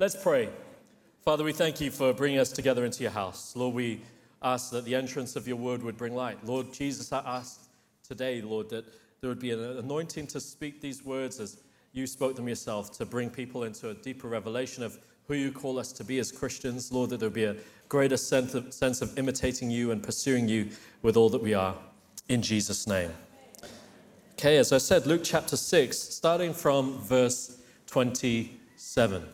Let's pray. Father, we thank you for bringing us together into your house. Lord, we ask that the entrance of your word would bring light. Lord Jesus, I ask today, Lord, that there would be an anointing to speak these words as you spoke them yourself, to bring people into a deeper revelation of who you call us to be as Christians. Lord, that there would be a greater sense of, sense of imitating you and pursuing you with all that we are. In Jesus' name. Okay, as I said, Luke chapter 6, starting from verse 27.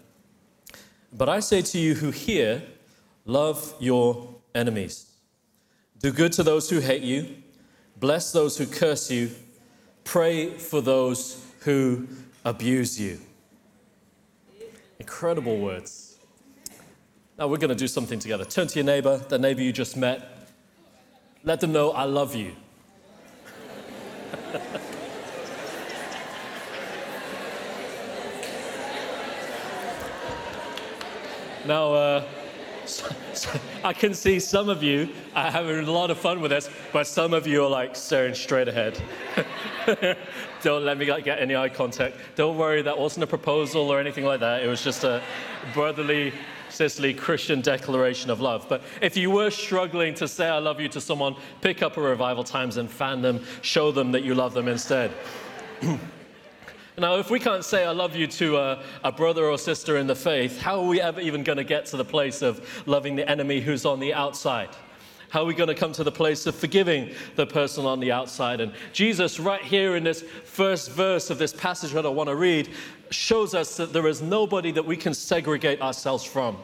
But I say to you who hear, love your enemies. Do good to those who hate you, bless those who curse you, pray for those who abuse you. Incredible words. Now we're going to do something together. Turn to your neighbor, the neighbor you just met. Let them know I love you. now, uh, so, so I can see some of you are having a lot of fun with this, but some of you are like staring straight ahead. Don't let me get any eye contact. Don't worry, that wasn't a proposal or anything like that. It was just a brotherly, sisterly Christian declaration of love. But if you were struggling to say I love you to someone, pick up a revival times and fan them, show them that you love them instead. Now, if we can't say I love you to a, a, brother or sister in the faith, how are we ever even going to get to the place of loving the enemy who's on the outside? How are we going to come to the place of forgiving the person on the outside? And Jesus, right here in this first verse of this passage that I want to read, shows us that there is nobody that we can segregate ourselves from.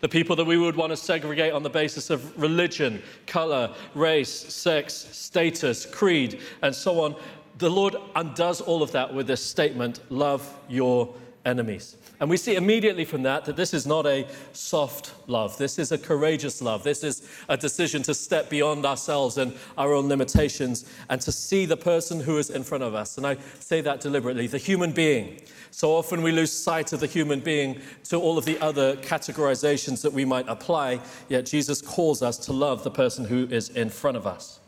The people that we would want to segregate on the basis of religion, color, race, sex, status, creed, and so on the Lord undoes all of that with this statement love your enemies. And we see immediately from that that this is not a soft love. This is a courageous love. This is a decision to step beyond ourselves and our own limitations and to see the person who is in front of us. And I say that deliberately the human being. So often we lose sight of the human being to all of the other categorizations that we might apply, yet Jesus calls us to love the person who is in front of us.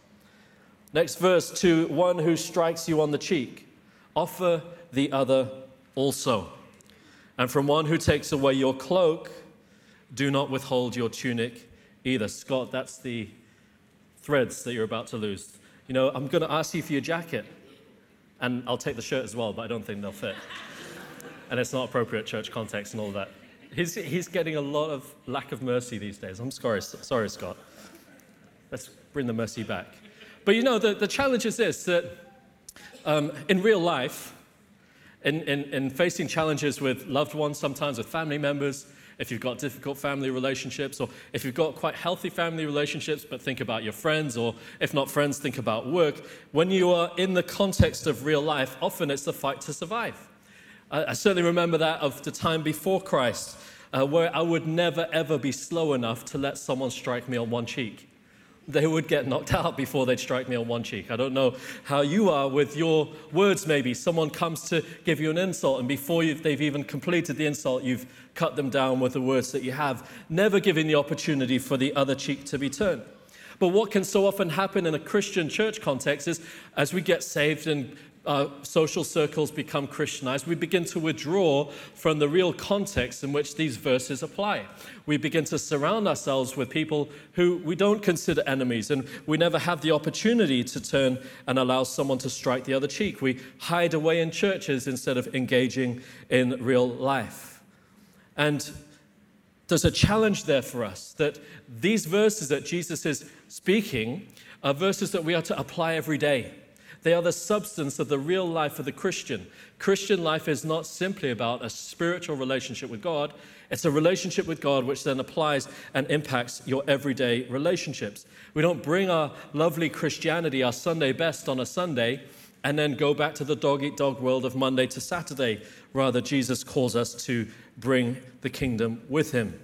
Next verse to one who strikes you on the cheek, offer the other also. And from one who takes away your cloak, do not withhold your tunic either. Scott, that's the threads that you're about to lose. You know, I'm going to ask you for your jacket, and I'll take the shirt as well, but I don't think they'll fit. and it's not appropriate church context and all that. He's, he's getting a lot of lack of mercy these days. I'm sorry, sorry Scott. Let's bring the mercy back. But you know, the, the challenge is this that um, in real life, in, in, in facing challenges with loved ones, sometimes with family members, if you've got difficult family relationships, or if you've got quite healthy family relationships, but think about your friends, or if not friends, think about work. When you are in the context of real life, often it's the fight to survive. I, certainly remember that of the time before Christ, uh, where I would never ever be slow enough to let someone strike me on one cheek they would get knocked out before they'd strike me on one cheek. I don't know how you are with your words, maybe. Someone comes to give you an insult, and before they've even completed the insult, you've cut them down with the words that you have, never giving the opportunity for the other cheek to be turned. But what can so often happen in a Christian church context is as we get saved and uh, social circles become Christianized, we begin to withdraw from the real context in which these verses apply. We begin to surround ourselves with people who we don't consider enemies, and we never have the opportunity to turn and allow someone to strike the other cheek. We hide away in churches instead of engaging in real life. And there's a challenge there for us that these verses that Jesus is speaking are verses that we are to apply every day. They are the substance of the real life of the Christian. Christian life is not simply about a spiritual relationship with God, it's a relationship with God which then applies and impacts your everyday relationships. We don't bring our lovely Christianity, our Sunday best on a Sunday, and then go back to the dog eat dog world of Monday to Saturday. Rather, Jesus calls us to bring the kingdom with him.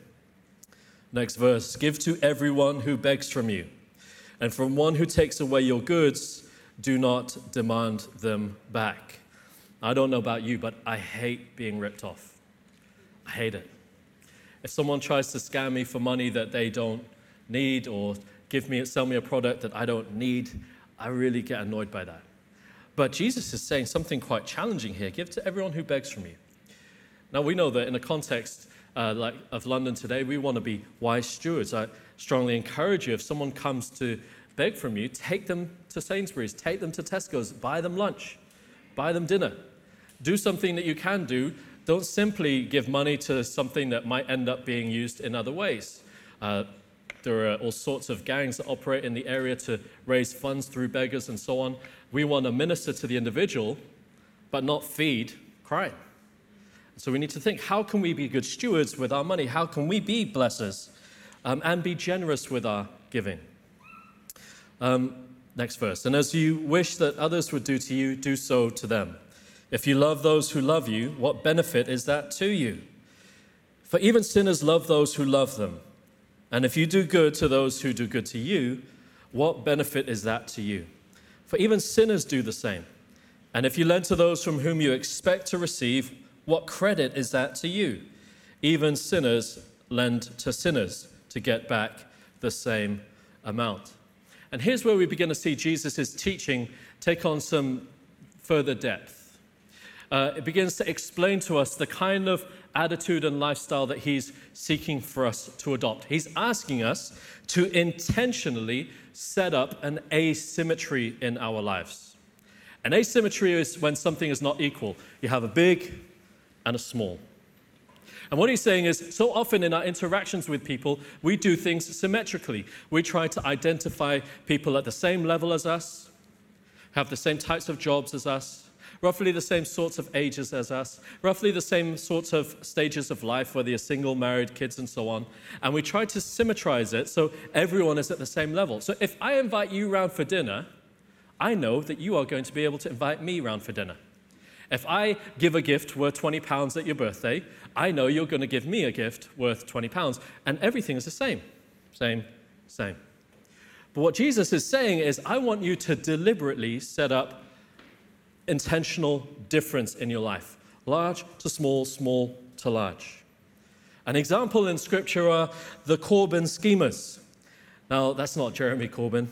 Next verse Give to everyone who begs from you, and from one who takes away your goods do not demand them back. I don't know about you, but I hate being ripped off. I hate it. If someone tries to scam me for money that they don't need or give me sell me a product that I don't need, I really get annoyed by that. But Jesus is saying something quite challenging here. Give to everyone who begs from you. Now we know that in a context uh, like of London today, we want to be wise stewards. I strongly encourage you if someone comes to beg from you, take them to Sainsbury's, take them to Tesco's, buy them lunch, buy them dinner. Do something that you can do. Don't simply give money to something that might end up being used in other ways. Uh, there are all sorts of gangs that operate in the area to raise funds through beggars and so on. We want to minister to the individual, but not feed crime. So we need to think how can we be good stewards with our money? How can we be blessers um, and be generous with our giving? Um, next verse. And as you wish that others would do to you, do so to them. If you love those who love you, what benefit is that to you? For even sinners love those who love them. And if you do good to those who do good to you, what benefit is that to you? For even sinners do the same. And if you lend to those from whom you expect to receive, what credit is that to you? Even sinners lend to sinners to get back the same amount. And here's where we begin to see Jesus' teaching take on some further depth. Uh, it begins to explain to us the kind of attitude and lifestyle that he's seeking for us to adopt. He's asking us to intentionally set up an asymmetry in our lives. An asymmetry is when something is not equal. You have a big and a small. And what he's saying is, so often in our interactions with people, we do things symmetrically. We try to identify people at the same level as us, have the same types of jobs as us, roughly the same sorts of ages as us, roughly the same sorts of stages of life, whether you're single, married, kids, and so on. And we try to symmetrize it so everyone is at the same level. So if I invite you round for dinner, I know that you are going to be able to invite me round for dinner. If I give a gift worth 20 pounds at your birthday, I know you're going to give me a gift worth 20 pounds. And everything is the same. Same, same. But what Jesus is saying is, I want you to deliberately set up intentional difference in your life large to small, small to large. An example in scripture are the Corban schemers. Now, that's not Jeremy Corbyn,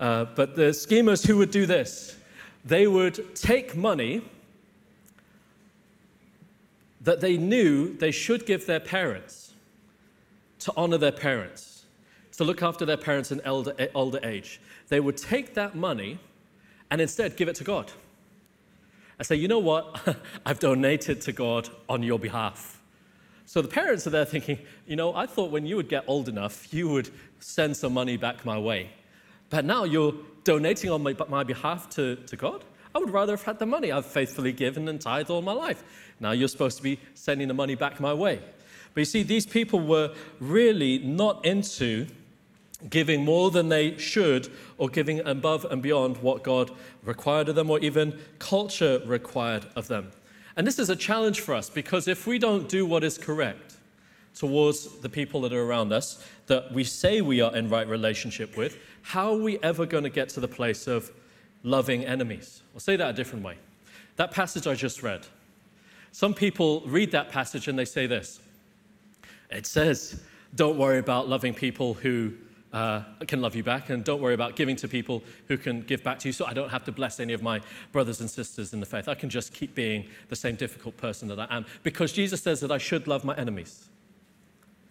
uh, but the schemers who would do this they would take money that they knew they should give their parents to honor their parents, to look after their parents in elder, older age. They would take that money and instead give it to God. I say, you know what? I've donated to God on your behalf. So the parents are there thinking, you know, I thought when you would get old enough, you would send some money back my way. But now you're donating on my, my behalf to, to God? I would rather have had the money. I've faithfully given and tithed all my life. Now you're supposed to be sending the money back my way. But you see, these people were really not into giving more than they should or giving above and beyond what God required of them or even culture required of them. And this is a challenge for us because if we don't do what is correct towards the people that are around us, that we say we are in right relationship with, how are we ever going to get to the place of loving enemies? I'll say that a different way. That passage I just read, some people read that passage and they say this it says, don't worry about loving people who uh, can love you back, and don't worry about giving to people who can give back to you. So I don't have to bless any of my brothers and sisters in the faith. I can just keep being the same difficult person that I am because Jesus says that I should love my enemies.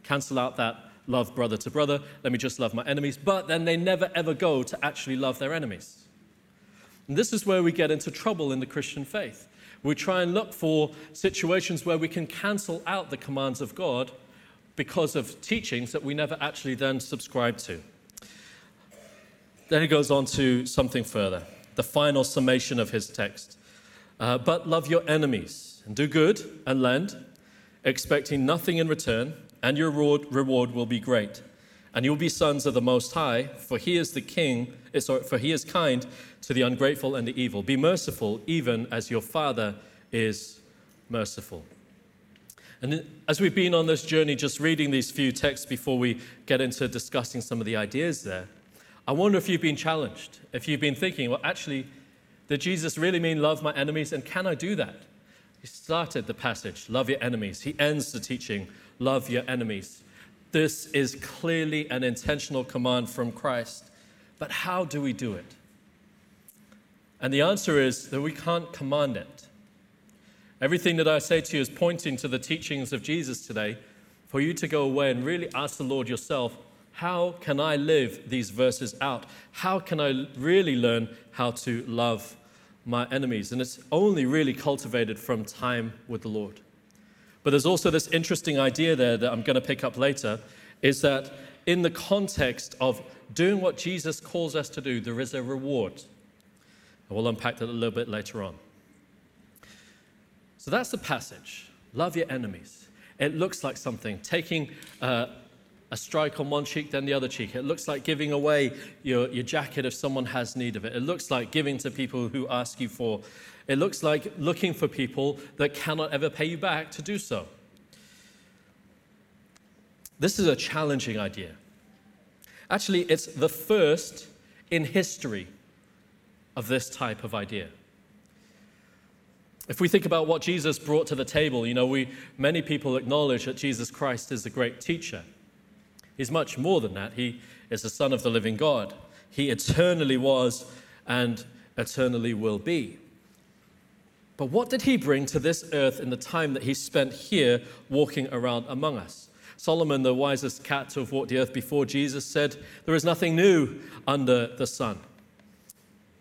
Cancel out that love brother to brother. Let me just love my enemies. But then they never ever go to actually love their enemies. And this is where we get into trouble in the Christian faith. We try and look for situations where we can cancel out the commands of God because of teachings that we never actually then subscribe to. Then he goes on to something further, the final summation of his text. Uh, but love your enemies and do good and lend, expecting nothing in return, and your reward, reward will be great. And you'll be sons of the Most High, for he is the king, eh, for he is kind to the ungrateful and the evil. Be merciful, even as your Father is merciful. And as we've been on this journey, just reading these few texts before we get into discussing some of the ideas there, I wonder if you've been challenged, if you've been thinking, well, actually, did Jesus really mean love my enemies? And can I do that? He started the passage, love your enemies. He ends the teaching, love your enemies. This is clearly an intentional command from Christ. But how do we do it? And the answer is that we can't command it. Everything that I say to you is pointing to the teachings of Jesus today, for you to go away and really ask the Lord yourself, how can I live these verses out? How can I really learn how to love my enemies? And it's only really cultivated from time with the Lord. But there's also this interesting idea there that I'm going to pick up later is that in the context of doing what Jesus calls us to do, there is a reward. And we'll unpack that a little bit later on. So that's the passage. Love your enemies. It looks like something. Taking uh, a strike on one cheek, then the other cheek. It looks like giving away your, your jacket if someone has need of it. It looks like giving to people who ask you for. It looks like looking for people that cannot ever pay you back to do so. This is a challenging idea. Actually, it's the first in history of this type of idea. If we think about what Jesus brought to the table, you know, we, many people acknowledge that Jesus Christ is a great teacher. He's much more than that. He is the Son of the living God. He eternally was and eternally will be. But what did he bring to this earth in the time that he spent here walking around among us? Solomon, the wisest cat to have walked the earth before Jesus, said, There is nothing new under the sun.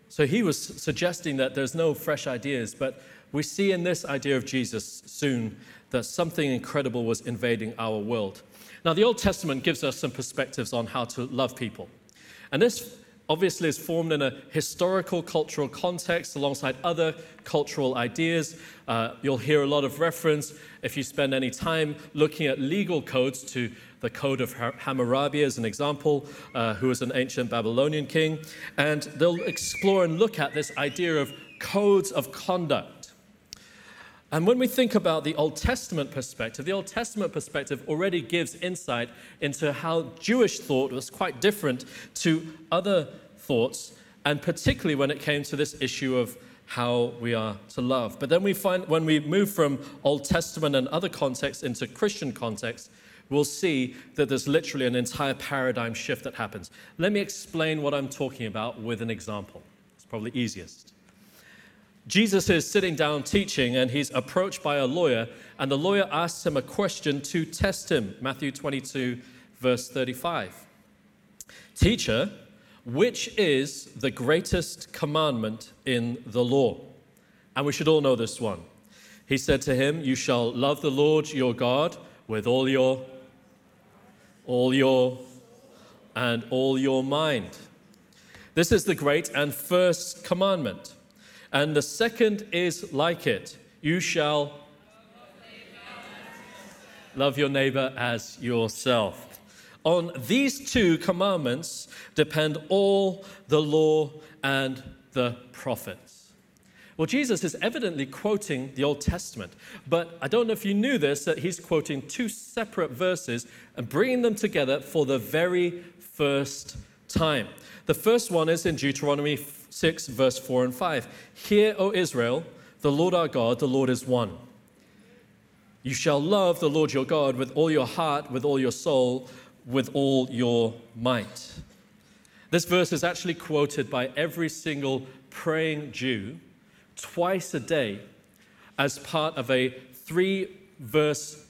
So he was suggesting that there's no fresh ideas, but we see in this idea of Jesus soon that something incredible was invading our world. Now, the Old Testament gives us some perspectives on how to love people. And this obviously is formed in a historical cultural context alongside other cultural ideas. Uh, you'll hear a lot of reference if you spend any time looking at legal codes to the Code of Hammurabi as an example, uh, who was an ancient Babylonian king. And they'll explore and look at this idea of codes of conduct. And when we think about the Old Testament perspective, the Old Testament perspective already gives insight into how Jewish thought was quite different to other thoughts, and particularly when it came to this issue of how we are to love. But then we find when we move from Old Testament and other contexts into Christian context, we'll see that there's literally an entire paradigm shift that happens. Let me explain what I'm talking about with an example. It's probably easiest. Jesus is sitting down teaching and he's approached by a lawyer, and the lawyer asks him a question to test him. Matthew 22, verse 35. Teacher, which is the greatest commandment in the law? And we should all know this one. He said to him, You shall love the Lord your God with all your, all your, and all your mind. This is the great and first commandment. And the second is like it you shall love your neighbor as yourself. On these two commandments depend all the law and the prophets. Well, Jesus is evidently quoting the Old Testament, but I don't know if you knew this that he's quoting two separate verses and bringing them together for the very first time. The first one is in Deuteronomy 6, verse 4 and 5. Hear, O Israel, the Lord our God, the Lord is one. You shall love the Lord your God with all your heart, with all your soul, with all your might. This verse is actually quoted by every single praying Jew twice a day as part of a three verse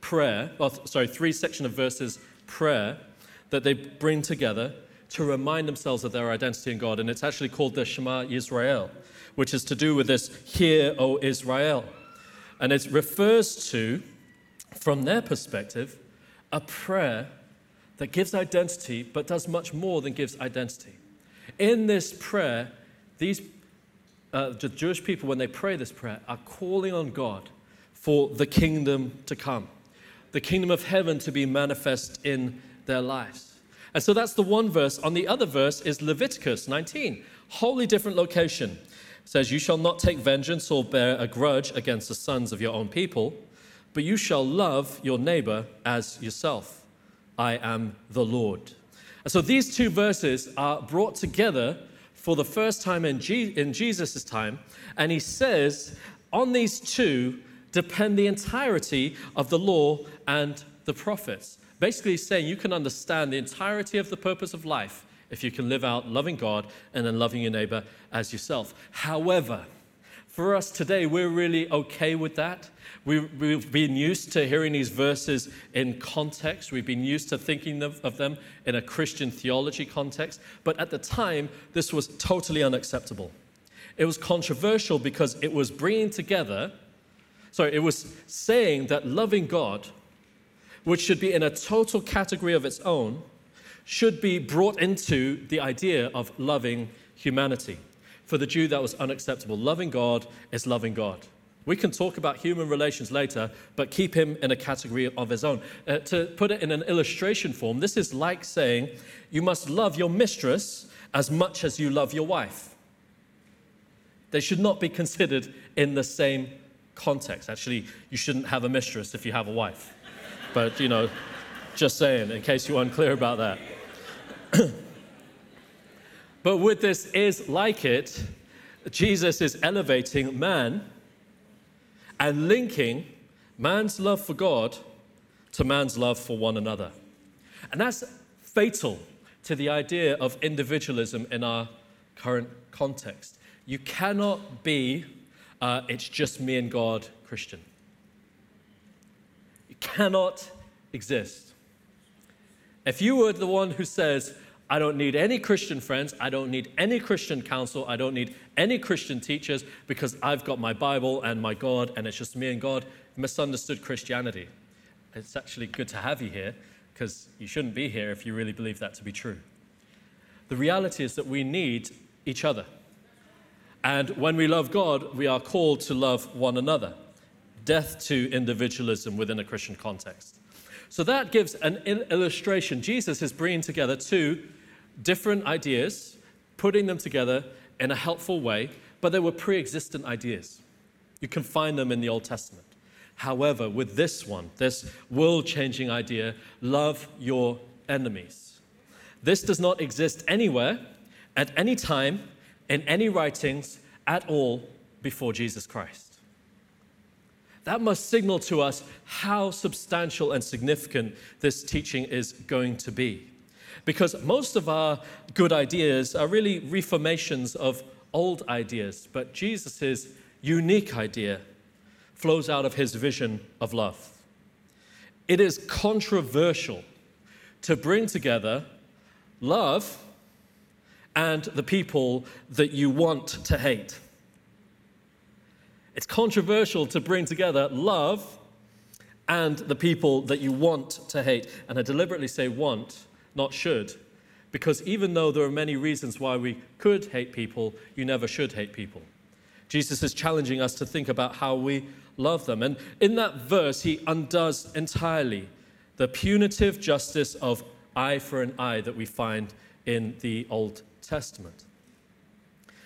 prayer, well, sorry, three section of verses prayer that they bring together to remind themselves of their identity in God. And it's actually called the Shema Israel, which is to do with this, Hear, O Israel. And it refers to, from their perspective, a prayer that gives identity, but does much more than gives identity. In this prayer, these uh, the Jewish people, when they pray this prayer, are calling on God for the kingdom to come, the kingdom of heaven to be manifest in their lives. And so that's the one verse. On the other verse is Leviticus 19, wholly different location. It says, You shall not take vengeance or bear a grudge against the sons of your own people, but you shall love your neighbor as yourself. I am the Lord. And so these two verses are brought together for the first time in, Je- in Jesus' time. And he says, on these two depend the entirety of the law and the prophets. Basically, saying you can understand the entirety of the purpose of life if you can live out loving God and then loving your neighbor as yourself. However, For us today, we're really okay with that. We, we've been used to hearing these verses in context. We've been used to thinking of, of them in a Christian theology context. But at the time, this was totally unacceptable. It was controversial because it was bringing together, sorry, it was saying that loving God, which should be in a total category of its own, should be brought into the idea of loving humanity. For the Jew, that was unacceptable. Loving God is loving God. We can talk about human relations later, but keep him in a category of his own. Uh, to put it in an illustration form, this is like saying you must love your mistress as much as you love your wife. They should not be considered in the same context. Actually, you shouldn't have a mistress if you have a wife. But, you know, just saying, in case you're unclear about that. but with this is like it, Jesus is elevating man and linking man's love for God to man's love for one another. And that's fatal to the idea of individualism in our current context. You cannot be, uh, it's just me and God Christian. Cannot exist. If you were the one who says, I don't need any Christian friends, I don't need any Christian counsel, I don't need any Christian teachers because I've got my Bible and my God and it's just me and God, misunderstood Christianity. It's actually good to have you here because you shouldn't be here if you really believe that to be true. The reality is that we need each other. And when we love God, we are called to love one another. Death to individualism within a Christian context. So that gives an illustration. Jesus is bringing together two different ideas, putting them together in a helpful way, but they were pre existent ideas. You can find them in the Old Testament. However, with this one, this world changing idea, love your enemies. This does not exist anywhere, at any time, in any writings at all before Jesus Christ. That must signal to us how substantial and significant this teaching is going to be. Because most of our good ideas are really reformations of old ideas, but Jesus' unique idea flows out of his vision of love. It is controversial to bring together love and the people that you want to hate. It's controversial to bring together love and the people that you want to hate. And I deliberately say want, not should, because even though there are many reasons why we could hate people, you never should hate people. Jesus is challenging us to think about how we love them. And in that verse, he undoes entirely the punitive justice of eye for an eye that we find in the Old Testament.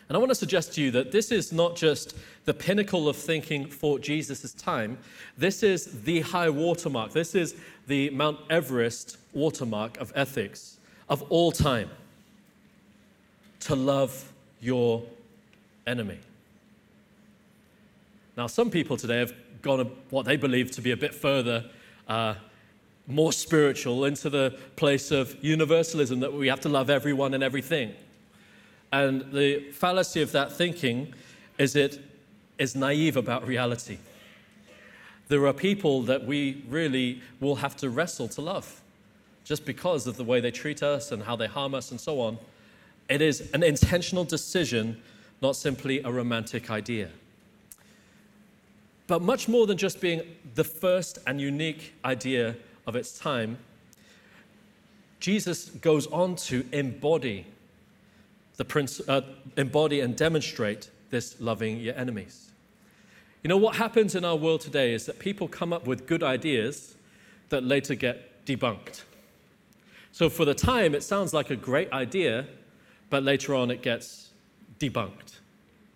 And I want to suggest to you that this is not just the pinnacle of thinking for Jesus' time, this is the high watermark. This is the Mount Everest watermark of ethics of all time. To love your enemy. Now, some people today have gone what they believe to be a bit further, uh, more spiritual, into the place of universalism that we have to love everyone and everything. And the fallacy of that thinking is it is naive about reality. There are people that we really will have to wrestle to love just because of the way they treat us and how they harm us and so on. It is an intentional decision, not simply a romantic idea. But much more than just being the first and unique idea of its time, Jesus goes on to embody the prince, uh, embody and demonstrate this loving your enemies. You know, what happens in our world today is that people come up with good ideas that later get debunked. So for the time, it sounds like a great idea, but later on it gets debunked.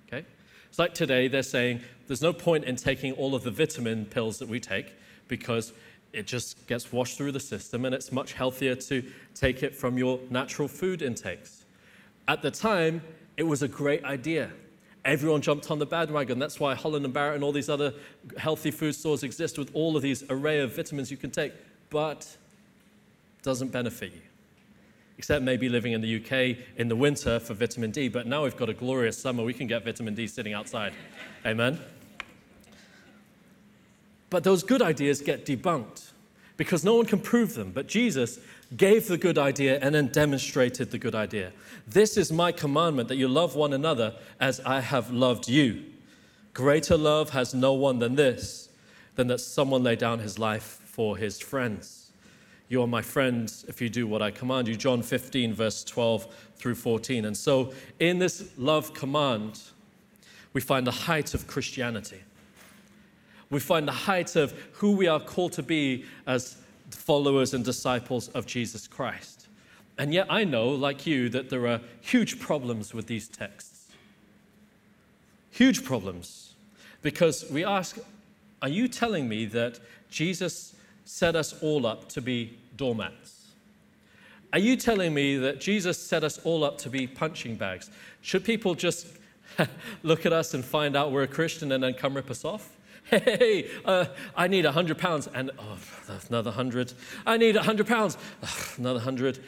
Okay? It's like today, they're saying there's no point in taking all of the vitamin pills that we take because it just gets washed through the system and it's much healthier to take it from your natural food intakes. At the time, it was a great idea. Everyone jumped on the bandwagon. That's why Holland and Barrett and all these other healthy food stores exist with all of these array of vitamins you can take, but doesn't benefit you. except maybe living in the UK in the winter for vitamin D. But now we've got a glorious summer, we can get vitamin D sitting outside. Amen? But those good ideas get debunked because no one can prove them. But Jesus gave the good idea and then demonstrated the good idea. This is my commandment that you love one another as I have loved you. Greater love has no one than this, than that someone lay down his life for his friends. You are my friends if you do what I command you. John 15, verse 12 through 14. And so, in this love command, we find the height of Christianity. We find the height of who we are called to be as followers and disciples of Jesus Christ. And yet, I know, like you, that there are huge problems with these texts. Huge problems. Because we ask, are you telling me that Jesus set us all up to be doormats? Are you telling me that Jesus set us all up to be punching bags? Should people just look at us and find out we're a Christian and then come rip us off? Hey, uh, I need 100 pounds. And oh, another 100. I need 100 pounds. Another 100.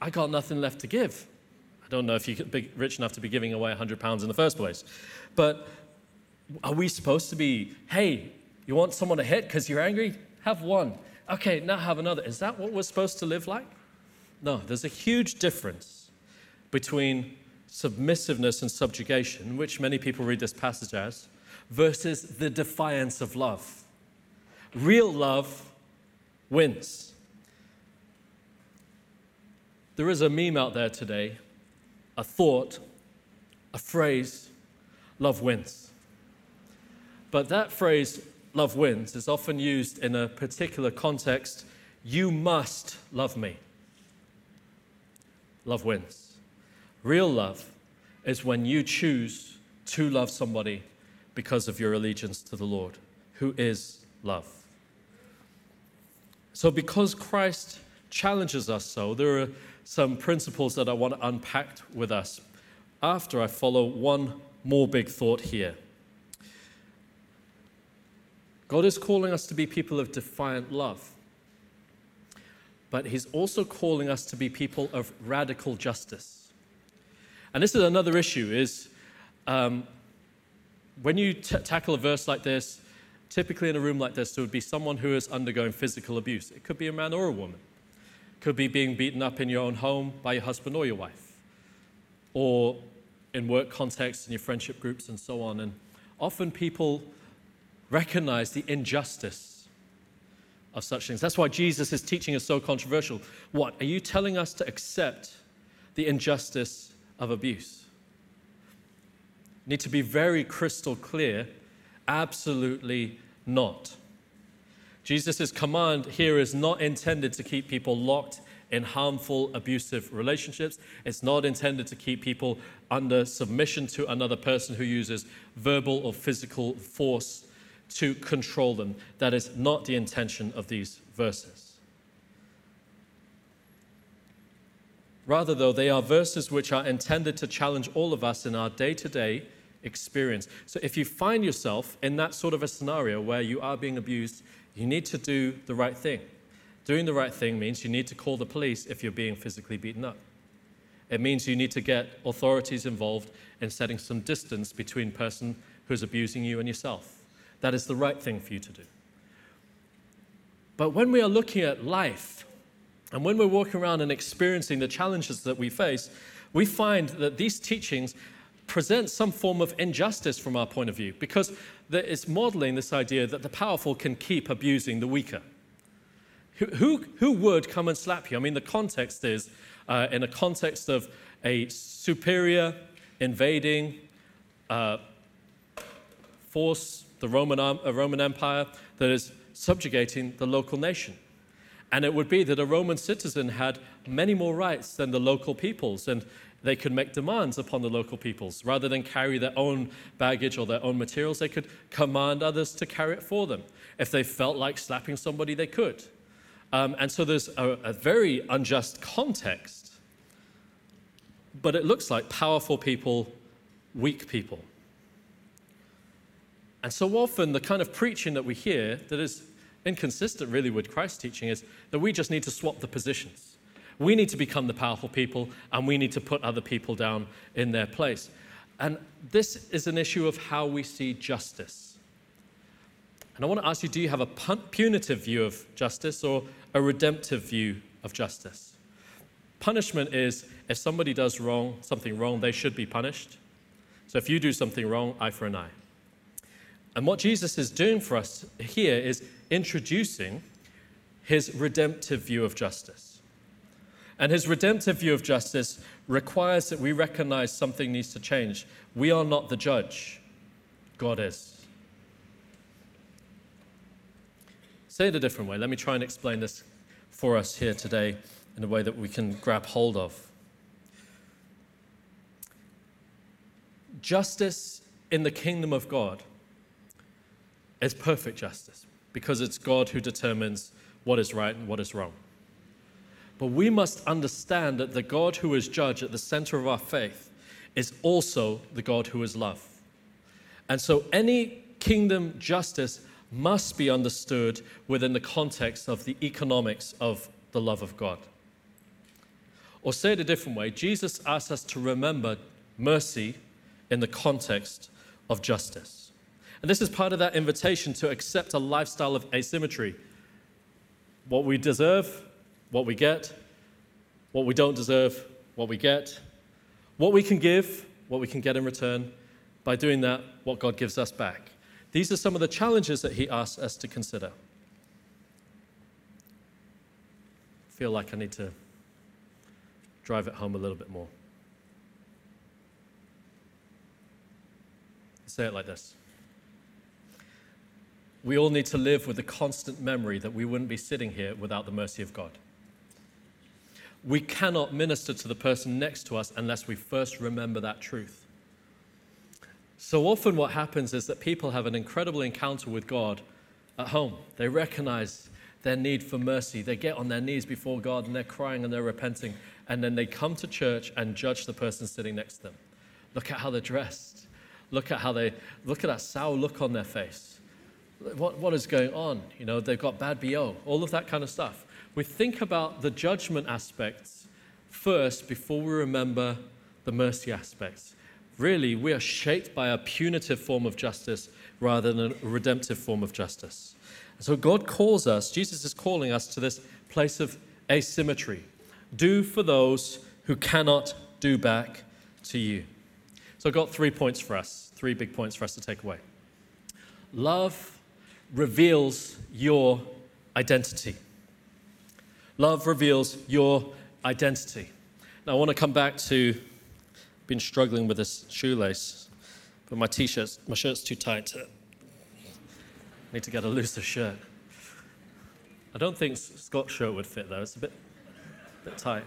I got nothing left to give. I don't know if you're rich enough to be giving away 100 pounds in the first place. But are we supposed to be, hey, you want someone to hit because you're angry? Have one. Okay, now have another. Is that what we're supposed to live like? No, there's a huge difference between submissiveness and subjugation, which many people read this passage as, versus the defiance of love. Real love wins. There is a meme out there today, a thought, a phrase, love wins. But that phrase, love wins, is often used in a particular context. You must love me. Love wins. Real love is when you choose to love somebody because of your allegiance to the Lord, who is love. So, because Christ challenges us so, there are some principles that I want to unpack with us after I follow one more big thought here. God is calling us to be people of defiant love, but He's also calling us to be people of radical justice. And this is another issue: is um, when you t- tackle a verse like this, typically in a room like this, there would be someone who is undergoing physical abuse. It could be a man or a woman. It could be being beaten up in your own home by your husband or your wife, or in work contexts, in your friendship groups, and so on. And often people recognize the injustice of such things. That's why Jesus' teaching is so controversial. What? Are you telling us to accept the injustice of abuse? Need to be very crystal clear absolutely not. Jesus' command here is not intended to keep people locked in harmful, abusive relationships. It's not intended to keep people under submission to another person who uses verbal or physical force to control them. That is not the intention of these verses. Rather, though, they are verses which are intended to challenge all of us in our day to day experience. So if you find yourself in that sort of a scenario where you are being abused, you need to do the right thing. Doing the right thing means you need to call the police if you're being physically beaten up. It means you need to get authorities involved in setting some distance between person who's abusing you and yourself. That is the right thing for you to do. But when we are looking at life and when we're walking around and experiencing the challenges that we face, we find that these teachings presents some form of injustice from our point of view because it's modeling this idea that the powerful can keep abusing the weaker. Who, who, who would come and slap you? I mean, the context is uh, in a context of a superior invading uh, force, the Roman, uh, Roman Empire, that is subjugating the local nation. And it would be that a Roman citizen had many more rights than the local peoples. And they could make demands upon the local peoples. Rather than carry their own baggage or their own materials, they could command others to carry it for them. If they felt like slapping somebody, they could. Um, and so there's a, a very unjust context. But it looks like powerful people, weak people. And so often, the kind of preaching that we hear that is inconsistent really with Christ's teaching is that we just need to swap the positions. We need to become the powerful people and we need to put other people down in their place. And this is an issue of how we see justice. And I want to ask you do you have a punitive view of justice or a redemptive view of justice? Punishment is if somebody does wrong, something wrong, they should be punished. So if you do something wrong, eye for an eye. And what Jesus is doing for us here is introducing his redemptive view of justice. And his redemptive view of justice requires that we recognize something needs to change. We are not the judge, God is. Say it a different way. Let me try and explain this for us here today in a way that we can grab hold of. Justice in the kingdom of God is perfect justice because it's God who determines what is right and what is wrong. But we must understand that the God who is judge at the center of our faith is also the God who is love. And so any kingdom justice must be understood within the context of the economics of the love of God. Or say it a different way, Jesus asks us to remember mercy in the context of justice. And this is part of that invitation to accept a lifestyle of asymmetry. What we deserve, what we get, what we don't deserve, what we get, what we can give, what we can get in return. By doing that, what God gives us back. These are some of the challenges that He asks us to consider. I feel like I need to drive it home a little bit more. Say it like this. We all need to live with the constant memory that we wouldn't be sitting here without the mercy of God. We cannot minister to the person next to us unless we first remember that truth. So often, what happens is that people have an incredible encounter with God at home. They recognize their need for mercy. They get on their knees before God and they're crying and they're repenting and then they come to church and judge the person sitting next to them. Look at how they're dressed. Look at how they look at that sour look on their face. What, what is going on? You know, they've got bad BO, all of that kind of stuff. We think about the judgment aspects first before we remember the mercy aspects. Really, we are shaped by a punitive form of justice rather than a redemptive form of justice. So God calls us, Jesus is calling us to this place of asymmetry, do for those who cannot do back to you. So I've got three points for us, three big points for us to take away. Love reveals your identity. Love reveals your identity. Now, I want to come back to been struggling with this shoelace, but my t-shirt, my shirt's too tight. To, need to get a looser shirt. I don't think Scott's shirt would fit though. It's a bit bit tight.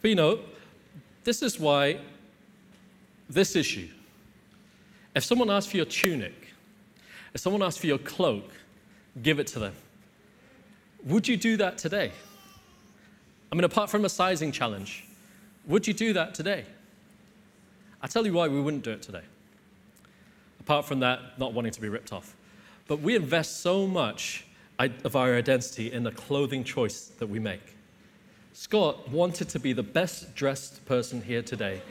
But you know, this is why this issue. If someone asks for your tunic, if someone asks for your cloak, give it to them. Would you do that today? I mean, apart from a sizing challenge, would you do that today? i tell you why we wouldn't do it today. Apart from that, not wanting to be ripped off. But we invest so much of our identity in the clothing choice that we make. Scott wanted to be the best dressed person here today.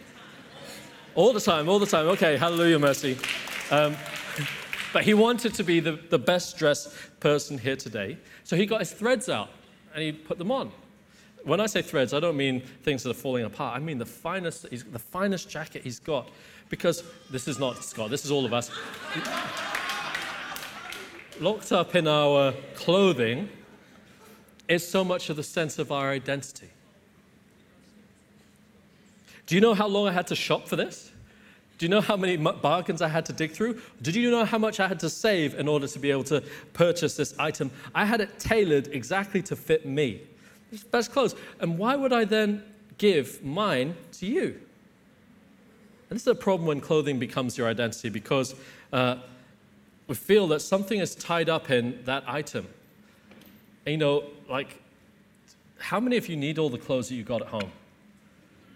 All the time, all the time. Okay, hallelujah, mercy. Um, but he wanted to be the, the best dressed person here today. So he got his threads out and he put them on. When I say threads, I don't mean things that are falling apart. I mean the finest, the finest jacket he's got. Because this is not Scott, this is all of us. Locked up in our clothing is so much of the sense of our identity. Do you know how long I had to shop for this? Do you know how many bargains I had to dig through? Did you know how much I had to save in order to be able to purchase this item? I had it tailored exactly to fit me. It's Best clothes. And why would I then give mine to you? And this is a problem when clothing becomes your identity because uh, we feel that something is tied up in that item. And, you know, like, how many of you need all the clothes that you got at home?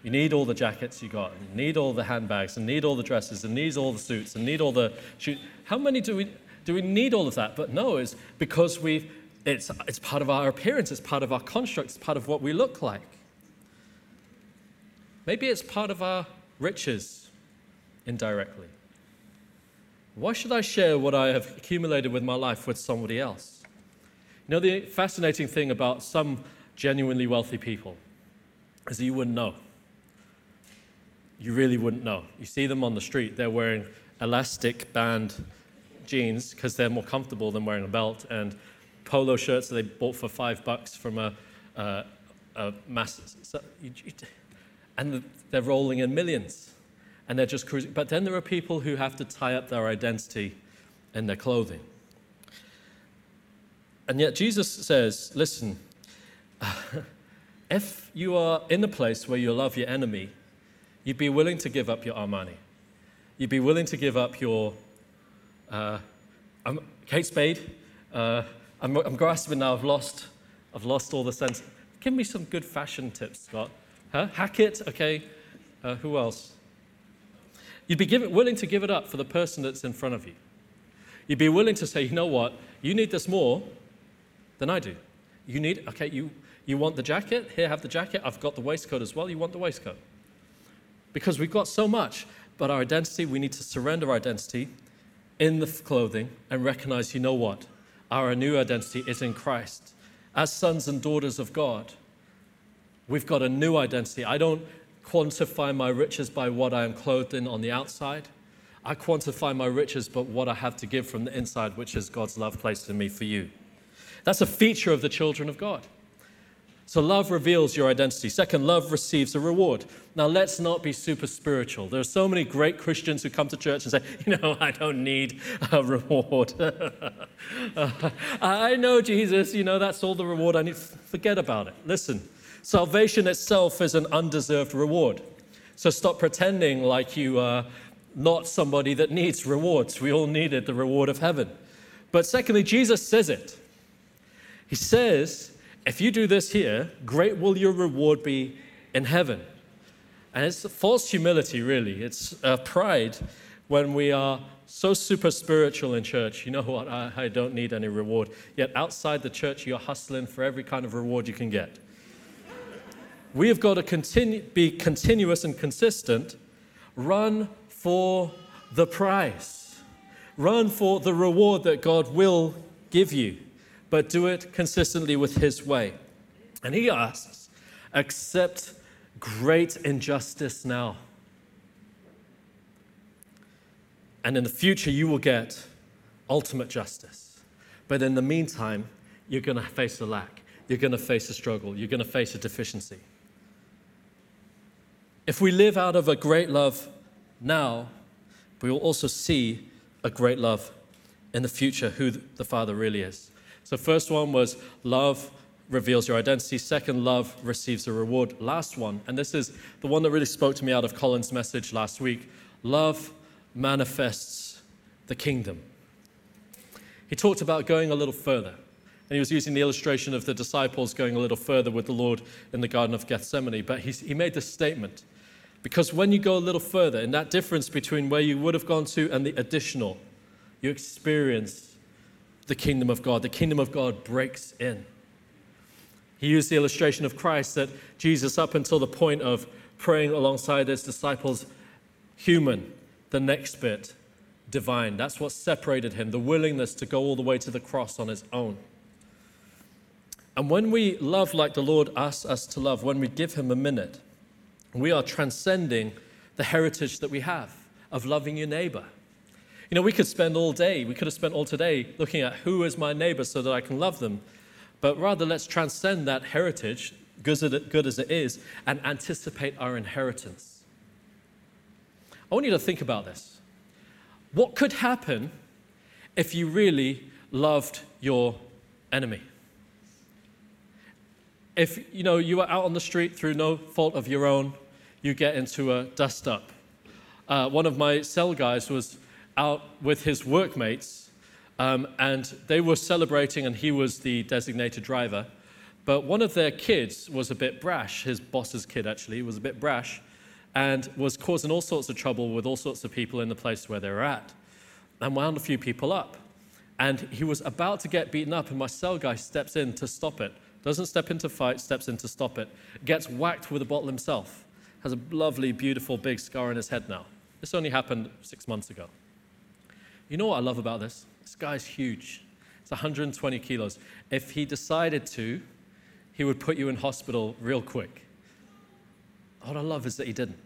You need all the jackets you got, you need all the handbags, and need all the dresses, and need all the suits, and need all the shoes. How many do we do we need all of that? But no, it's because we've it's, it's part of our appearance, it's part of our construct, it's part of what we look like. Maybe it's part of our riches indirectly. Why should I share what I have accumulated with my life with somebody else? You know, the fascinating thing about some genuinely wealthy people is that you wouldn't know. You really wouldn't know. You see them on the street, they're wearing elastic band jeans because they're more comfortable than wearing a belt, and polo shirts that they bought for five bucks from a, uh, a mass. So you, you, and they're rolling in millions and they're just cruising. But then there are people who have to tie up their identity in their clothing. And yet Jesus says, listen, if you are in a place where you love your enemy, you'd be willing to give up your Armani. You'd be willing to give up your uh, I'm, Kate Spade. Uh, I'm, I'm, grasping now. I've lost, I've lost all the sense. Give me some good fashion tips, Scott. Huh? Hackett, okay. Uh, who else? You'd be give, willing to give it up for the person that's in front of you. You'd be willing to say, you know what, you need this more than I do. You need, okay, you, you want the jacket? Here, have the jacket. I've got the waistcoat as well. You want the waistcoat? Because we've got so much, but our identity, we need to surrender our identity in the clothing and recognize, you know what? Our new identity is in Christ. As sons and daughters of God, we've got a new identity. I don't quantify my riches by what I am clothed in on the outside. I quantify my riches by what I have to give from the inside, which is God's love placed in me for you. That's a feature of the children of God. So, love reveals your identity. Second, love receives a reward. Now, let's not be super spiritual. There are so many great Christians who come to church and say, You know, I don't need a reward. I know Jesus, you know, that's all the reward I need. Forget about it. Listen, Salvation itself is an undeserved reward. So stop pretending like you are not somebody that needs rewards. We all needed the reward of heaven. But secondly, Jesus says it. He says, if you do this here, great will your reward be in heaven. And it's false humility, really. It's uh, pride when we are so super spiritual in church. You know what? I, I don't need any reward. Yet outside the church, you're hustling for every kind of reward you can get we have got to continue, be continuous and consistent. Run for the prize. Run for the reward that God will give you, but do it consistently with His way. And He asks, accept great injustice now. And in the future, you will get ultimate justice. But in the meantime, you're going to face a lack. You're going to face a struggle. You're going to face a deficiency. If we live out of a great love now, we will also see a great love in the future, who the Father really is. So, first one was love reveals your identity. Second, love receives a reward. Last one, and this is the one that really spoke to me out of Colin's message last week love manifests the kingdom. He talked about going a little further. And he was using the illustration of the disciples going a little further with the Lord in the Garden of Gethsemane. But he, he made this statement because when you go a little further, in that difference between where you would have gone to and the additional, you experience the kingdom of God. The kingdom of God breaks in. He used the illustration of Christ that Jesus, up until the point of praying alongside his disciples, human, the next bit, divine. That's what separated him, the willingness to go all the way to the cross on his own. And when we love like the Lord asks us to love, when we give him a minute, we are transcending the heritage that we have of loving your neighbor. You know, we could spend all day, we could have spent all today looking at who is my neighbor so that I can love them. But rather, let's transcend that heritage, good as it is, and anticipate our inheritance. I want you to think about this. What could happen if you really loved your enemy? if you know you are out on the street through no fault of your own, you get into a dust up. Uh, one of my cell guys was out with his workmates, um, and they were celebrating, and he was the designated driver. But one of their kids was a bit brash. His boss's kid actually was a bit brash, and was causing all sorts of trouble with all sorts of people in the place where they were at, and wound a few people up. And he was about to get beaten up, and my cell guy steps in to stop it. Doesn't step into fight, steps in to stop it. Gets whacked with a bottle himself. Has a lovely, beautiful, big scar on his head now. This only happened six months ago. You know what I love about this? This guy's huge. It's 120 kilos. If he decided to, he would put you in hospital real quick. What I love is that he didn't.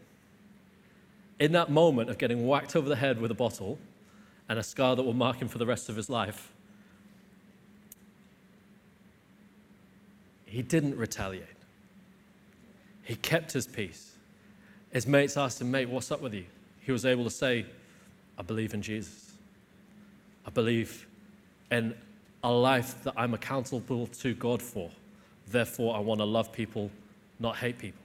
In that moment of getting whacked over the head with a bottle and a scar that will mark him for the rest of his life, he didn't retaliate. He kept his peace. His mates asked him, Mate, what's up with you? He was able to say, I believe in Jesus. I believe in a life that I'm accountable to God for. Therefore, I want to love people, not hate people.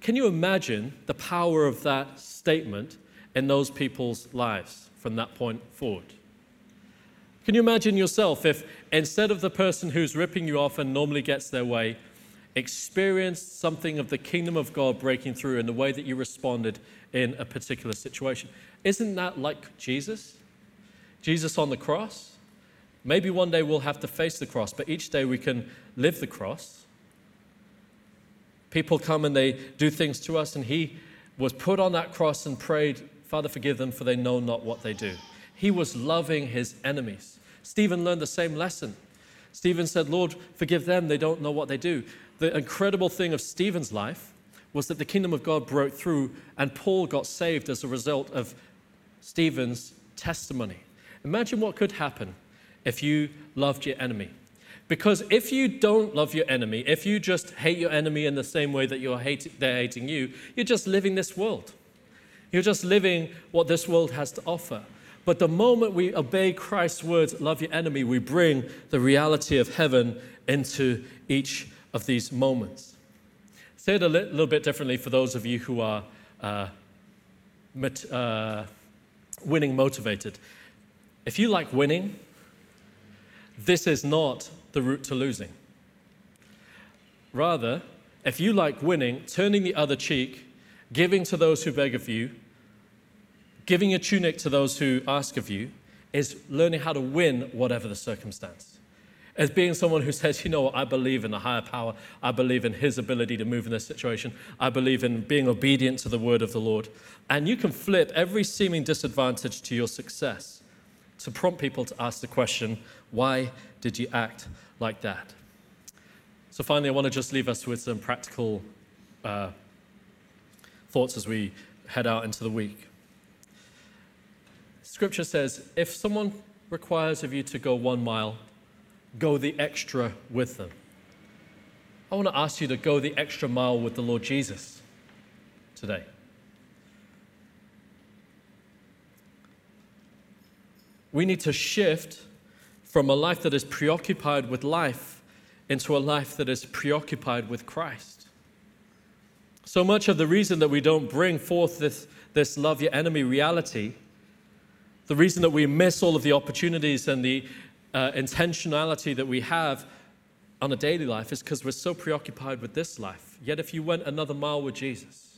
Can you imagine the power of that statement in those people's lives from that point forward? Can you imagine yourself if instead of the person who's ripping you off and normally gets their way, experienced something of the kingdom of God breaking through in the way that you responded in a particular situation? Isn't that like Jesus? Jesus on the cross? Maybe one day we'll have to face the cross, but each day we can live the cross. People come and they do things to us, and he was put on that cross and prayed, Father, forgive them, for they know not what they do. He was loving his enemies. Stephen learned the same lesson. Stephen said, Lord, forgive them, they don't know what they do. The incredible thing of Stephen's life was that the kingdom of God broke through, and Paul got saved as a result of Stephen's testimony. Imagine what could happen if you loved your enemy. Because if you don't love your enemy, if you just hate your enemy in the same way that you're hate, they're hating you, you're just living this world. You're just living what this world has to offer. But the moment we obey Christ's words, love your enemy, we bring the reality of heaven into each of these moments. Say it a little bit differently for those of you who are uh, uh, winning motivated. If you like winning, this is not the route to losing. Rather, if you like winning, turning the other cheek, giving to those who beg of you, giving a tunic to those who ask of you, is learning how to win whatever the circumstance. As being someone who says, you know what, I believe in a higher power. I believe in his ability to move in this situation. I believe in being obedient to the word of the Lord. And you can flip every seeming disadvantage to your success to prompt people to ask the question, why did you act like that? So, finally, I want to just leave us with some practical uh, thoughts as we head out into the week. Scripture says, if someone requires of you to go one mile, go the extra with them. I want to ask you to go the extra mile with the Lord Jesus today. We need to shift from a life that is preoccupied with life into a life that is preoccupied with Christ. So much of the reason that we don't bring forth this, this love your enemy reality, the reason that we miss all of the opportunities and the uh, intentionality that we have on a daily life is because we're so preoccupied with this life. Yet, if you went another mile with Jesus,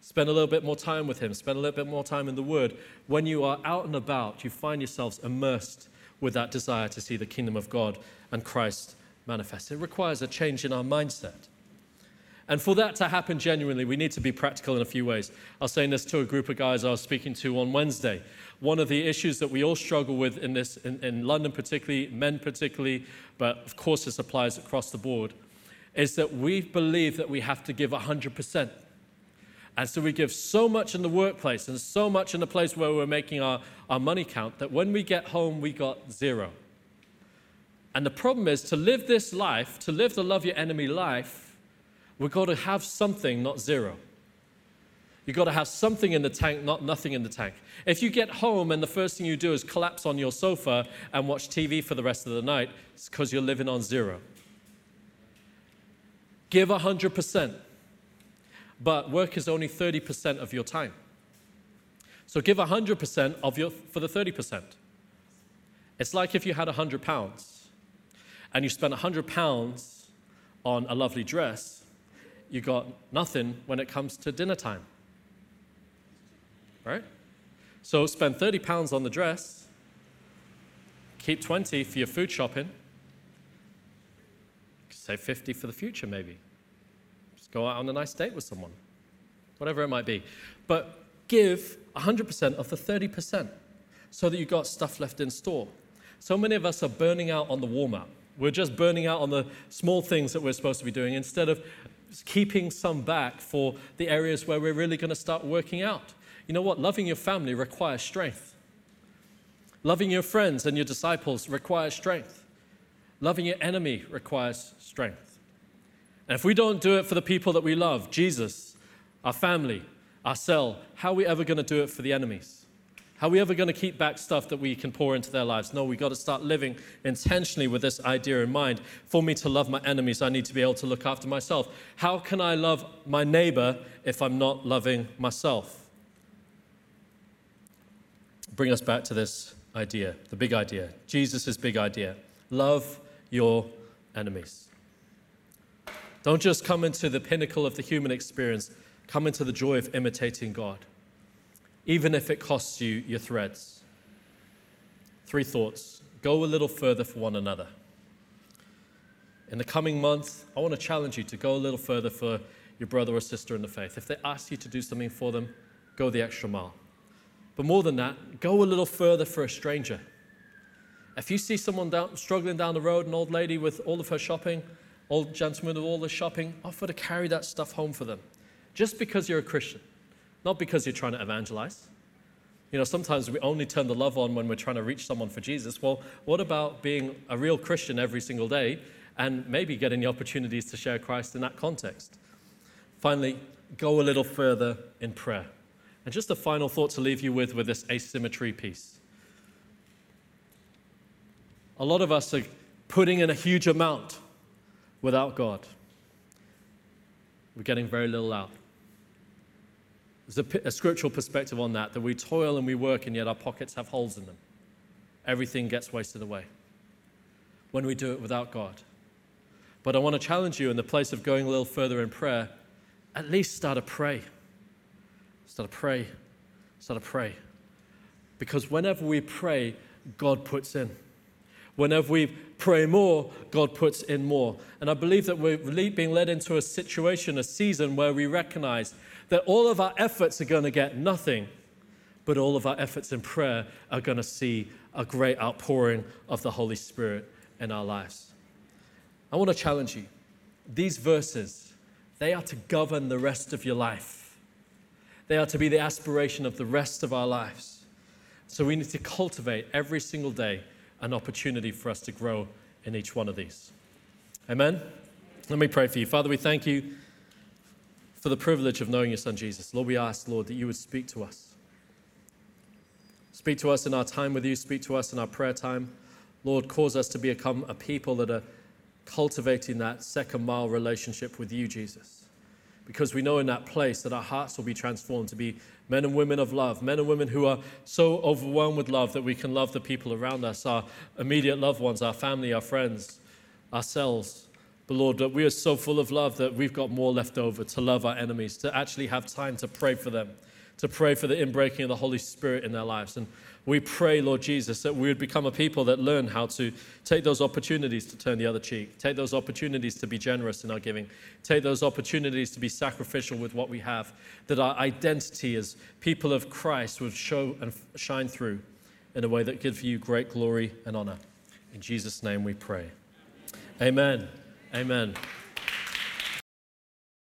spend a little bit more time with Him, spend a little bit more time in the Word. When you are out and about, you find yourselves immersed with that desire to see the kingdom of God and Christ manifest. It requires a change in our mindset. And for that to happen genuinely, we need to be practical in a few ways. I was saying this to a group of guys I was speaking to on Wednesday. One of the issues that we all struggle with in this, in, in London particularly, men particularly, but of course this applies across the board, is that we believe that we have to give 100%. And so we give so much in the workplace and so much in the place where we're making our, our money count that when we get home, we got zero. And the problem is to live this life, to live the love your enemy life, we've got to have something, not zero. You've got to have something in the tank, not nothing in the tank. If you get home and the first thing you do is collapse on your sofa and watch TV for the rest of the night, it's because you're living on zero. Give 100% but work is only 30% of your time. So give 100% of your, for the 30%. It's like if you had 100 pounds and you spent 100 pounds on a lovely dress, you got nothing when it comes to dinner time. Right? So spend 30 pounds on the dress, keep 20 for your food shopping. Save 50 for the future, maybe. Go out on a nice date with someone, whatever it might be. But give 100% of the 30% so that you've got stuff left in store. So many of us are burning out on the warm up. We're just burning out on the small things that we're supposed to be doing instead of keeping some back for the areas where we're really going to start working out. You know what? Loving your family requires strength. Loving your friends and your disciples requires strength. Loving your enemy requires strength. And if we don't do it for the people that we love, Jesus, our family, our cell, how are we ever going to do it for the enemies? How are we ever going to keep back stuff that we can pour into their lives? No, we've got to start living intentionally with this idea in mind. For me to love my enemies, I need to be able to look after myself. How can I love my neighbor if I'm not loving myself? Bring us back to this idea, the big idea, Jesus' big idea. Love your enemies. Don't just come into the pinnacle of the human experience, come into the joy of imitating God even if it costs you your threads. Three thoughts go a little further for one another. In the coming month, I want to challenge you to go a little further for your brother or sister in the faith. If they ask you to do something for them, go the extra mile. But more than that, go a little further for a stranger. If you see someone down, struggling down the road, an old lady with all of her shopping, old gentleman with all the shopping, offer to carry that stuff home for them. Just because you're a Christian not because you're trying to evangelize. You know, sometimes we only turn the love on when we're trying to reach someone for Jesus. Well, what about being a real Christian every single day and maybe getting the opportunities to share Christ in that context? Finally, go a little further in prayer. And just a final thought to leave you with with this asymmetry piece. A lot of us are putting in a huge amount without God. We're getting very little out. There's a, a scriptural perspective on that, that we toil and we work and yet our pockets have holes in them. Everything gets wasted away when we do it without God. But I want to challenge you in the place of going a little further in prayer, at least start to pray. Start to pray. Start to pray. Because whenever we pray, God puts in. Whenever we pray more, God puts in more. And I believe that we're being led into a situation, a season where we recognize that all of our efforts are going to get nothing, but all of our efforts in prayer are going to see a great outpouring of the Holy Spirit in our lives. I want to challenge you. These verses, they are to govern the rest of your life. They are to be the aspiration of the rest of our lives. So we need to cultivate every single day an opportunity for us to grow in each one of these. Amen? Let me pray for you. Father, we thank you for the privilege of knowing your Son Jesus. Lord, we ask, Lord, that you would speak to us. Speak to us in our time with you, speak to us in our prayer time. Lord, cause us to become a people that are cultivating that second mile relationship with you, Jesus. Because we know in that place that our hearts will be transformed to be men and women of love, men and women who are so overwhelmed with love that we can love the people around us, our immediate loved ones, our family, our friends, ourselves. But Lord, that we are so full of love that we've got more left over to love our enemies, to actually have time to pray for them, to pray for the inbreaking of the Holy Spirit in their lives. And we pray, Lord Jesus, that we would become a people that learn how to take those opportunities to turn the other cheek, take those opportunities to be generous in our giving, take those opportunities to be sacrificial with what we have, that our identity as people of Christ would show and shine through in a way that gives you great glory and honor. In Jesus' name we pray. Amen. Amen.